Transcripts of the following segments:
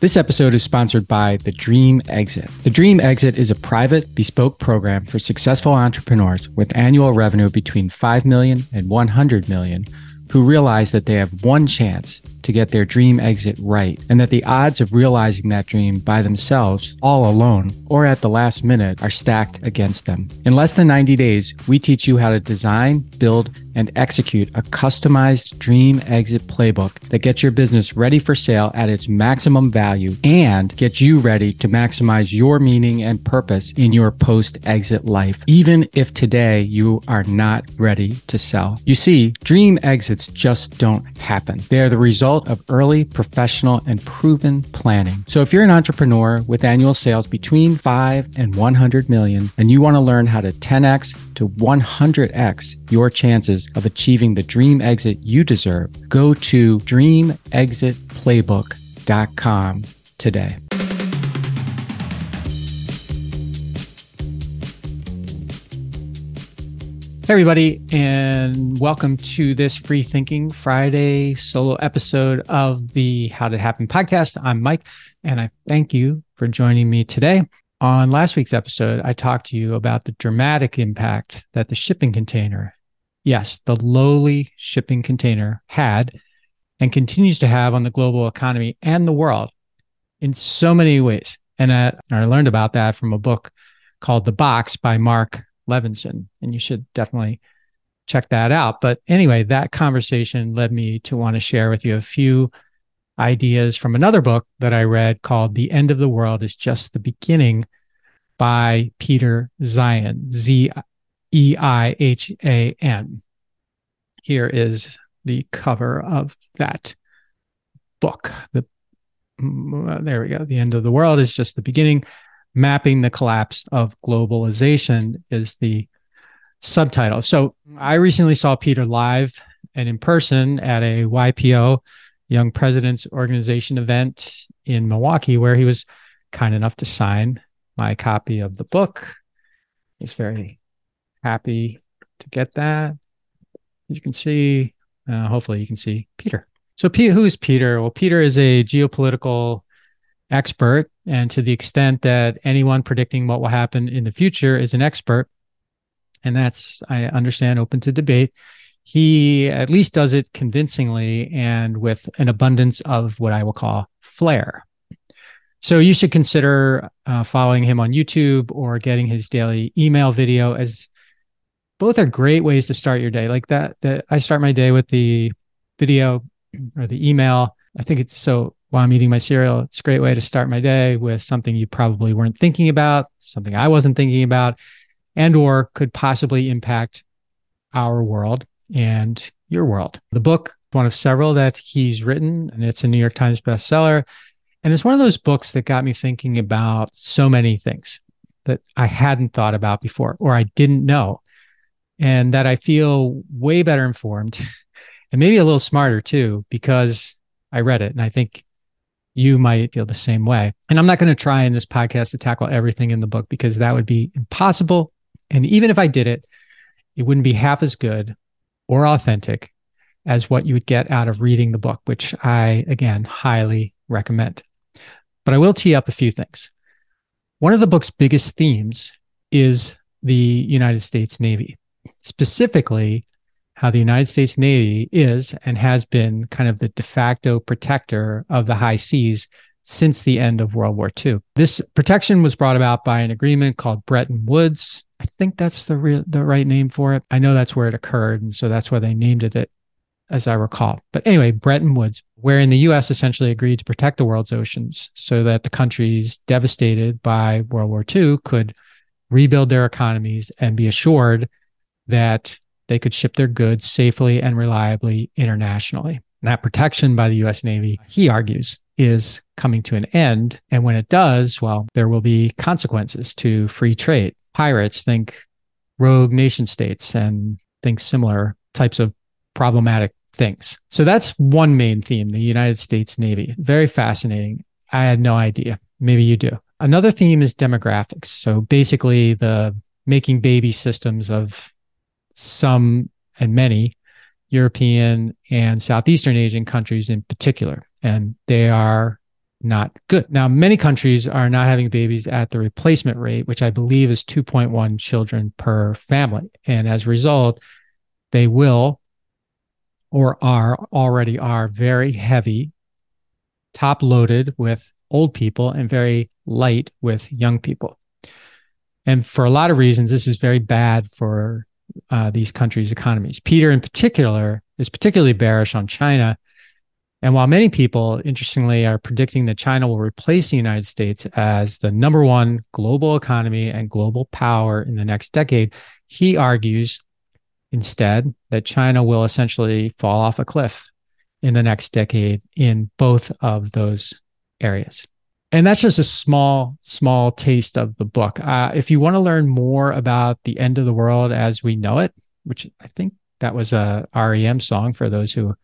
This episode is sponsored by The Dream Exit. The Dream Exit is a private, bespoke program for successful entrepreneurs with annual revenue between 5 million and 100 million who realize that they have one chance to get their dream exit right, and that the odds of realizing that dream by themselves, all alone, or at the last minute are stacked against them. In less than 90 days, we teach you how to design, build, and execute a customized dream exit playbook that gets your business ready for sale at its maximum value and gets you ready to maximize your meaning and purpose in your post exit life, even if today you are not ready to sell. You see, dream exits just don't happen. They are the result result of early, professional, and proven planning. So if you're an entrepreneur with annual sales between 5 and 100 million and you want to learn how to 10x to 100x your chances of achieving the dream exit you deserve, go to dreamexitplaybook.com today. Hey, everybody, and welcome to this Free Thinking Friday solo episode of the How Did It Happen podcast. I'm Mike, and I thank you for joining me today. On last week's episode, I talked to you about the dramatic impact that the shipping container, yes, the lowly shipping container, had and continues to have on the global economy and the world in so many ways. And I, I learned about that from a book called The Box by Marc Levinson, and you should definitely check that out. But anyway, that conversation led me to want to share with you a few ideas from another book that I read called The End of the World is Just the Beginning by Peter Zeihan, Z E I H A N. Here is the cover of that book. The mm, there we go. The end of the world is just the beginning mapping the collapse of globalization is the subtitle. So I recently saw Peter live and in person at a YPO, Young Presidents Organization event in Milwaukee, where he was kind enough to sign my copy of the book. He's very happy to get that. As you can see, uh, hopefully, you can see Peter. So, P- who is Peter? Well, Peter is a geopolitical expert. And to the extent that anyone predicting what will happen in the future is an expert, and that's, I understand, open to debate, he at least does it convincingly and with an abundance of what I will call flair. So you should consider uh, following him on YouTube or getting his daily email video as both are great ways to start your day. Like that, that I start my day with the video or the email. I think it's so while I'm eating my cereal. It's a great way to start my day with something you probably weren't thinking about, something I wasn't thinking about, and or could possibly impact our world and your world. The book, one of several that he's written, and it's a New York Times bestseller. And it's one of those books that got me thinking about so many things that I hadn't thought about before or I didn't know. And that I feel way better informed and maybe a little smarter too, because I read it. And I think you might feel the same way. And I'm not going to try in this podcast to tackle everything in the book because that would be impossible. And even if I did it, it wouldn't be half as good or authentic as what you would get out of reading the book, which I, again, highly recommend. But I will tee up a few things. One of the book's biggest themes is the United States Navy, specifically how the United States Navy is and has been kind of the de facto protector of the high seas since the end of World War II. This protection was brought about by an agreement called Bretton Woods. I think that's the real, the right name for it. I know that's where it occurred, and so that's why they named it it, as I recall. But anyway, Bretton Woods, wherein the U.S. essentially agreed to protect the world's oceans so that the countries devastated by World War II could rebuild their economies and be assured that they could ship their goods safely and reliably internationally. And that protection by the US Navy, he argues, is coming to an end. And when it does, well, there will be consequences to free trade. Pirates think rogue nation states and think similar types of problematic things. So that's one main theme, the United States Navy. Very fascinating. I had no idea. Maybe you do. Another theme is demographics. So basically, the making baby systems of some and many European and Southeastern Asian countries in particular. And they are not good. Now, many countries are not having babies at the replacement rate, which I believe is 2.1 children per family. And as a result, they will or are already are very heavy, top loaded with old people and very light with young people. And for a lot of reasons, this is very bad for uh, these countries' economies. Peter, in particular, is particularly bearish on China. And while many people, interestingly, are predicting that China will replace the United States as the number one global economy and global power in the next decade, he argues instead that China will essentially fall off a cliff in the next decade in both of those areas. And that's just a small, small taste of the book. Uh, if you want to learn more about the end of the world as we know it, which I think that was a REM song for those who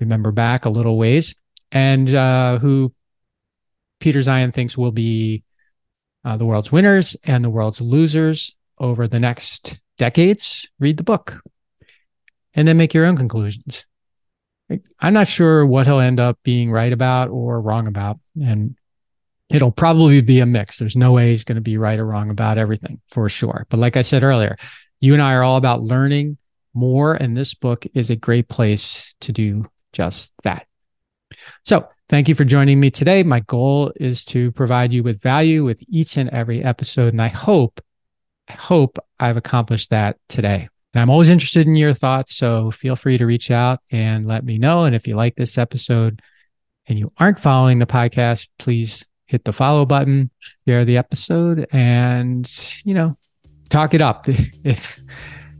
remember back a little ways, and uh, who Peter Zeihan thinks will be uh, the world's winners and the world's losers over the next decades, read the book and then make your own conclusions. I'm not sure what he'll end up being right about or wrong about. And it'll probably be a mix. There's no way he's going to be right or wrong about everything for sure. But like I said earlier, you and I are all about learning more. And this book is a great place to do just that. So thank you for joining me today. My goal is to provide you with value with each and every episode. And I hope I hope I've accomplished that today. And I'm always interested in your thoughts. So feel free to reach out and let me know. And if you like this episode and you aren't following the podcast, please hit the follow button, share the episode, and, you know, talk it up. If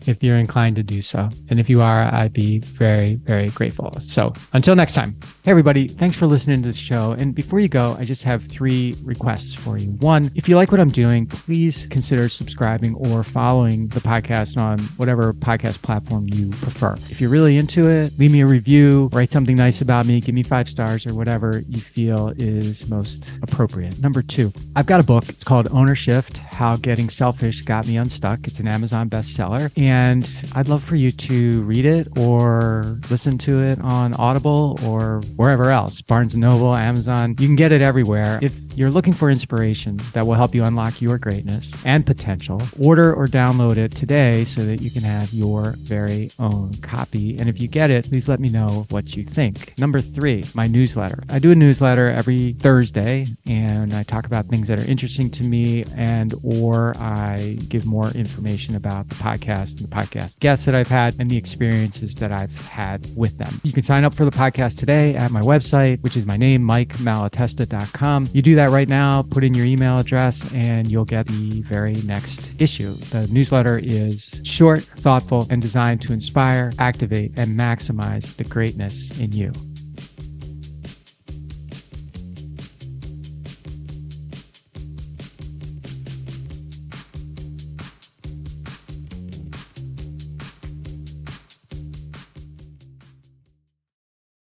if you're inclined to do so. And if you are, I'd be very, very grateful. So until next time, hey, everybody, thanks for listening to the show. And before you go, I just have three requests for you. One, if you like what I'm doing, please consider subscribing or following the podcast on whatever podcast platform you prefer. If you're really into it, leave me a review, write something nice about me, give me five stars or whatever you feel is most appropriate. Number two, I've got a book. It's called Ownershift How Getting Selfish Got Me Unstuck. It's an Amazon bestseller. And and I'd love for you to read it or listen to it on Audible or wherever else Barnes and Noble, Amazon. You can get it everywhere. If you're looking for inspiration that will help you unlock your greatness and potential, order or download it today so that you can have your very own copy. And if you get it, please let me know what you think. Number three, my newsletter. I do a newsletter every Thursday and I talk about things that are interesting to me and or I give more information about the podcast the podcast guests that I've had and the experiences that I've had with them. You can sign up for the podcast today at my website, which is my name, mikemalatesta.com. You do that right now, put in your email address, and you'll get the very next issue. The newsletter is short, thoughtful, and designed to inspire, activate, and maximize the greatness in you.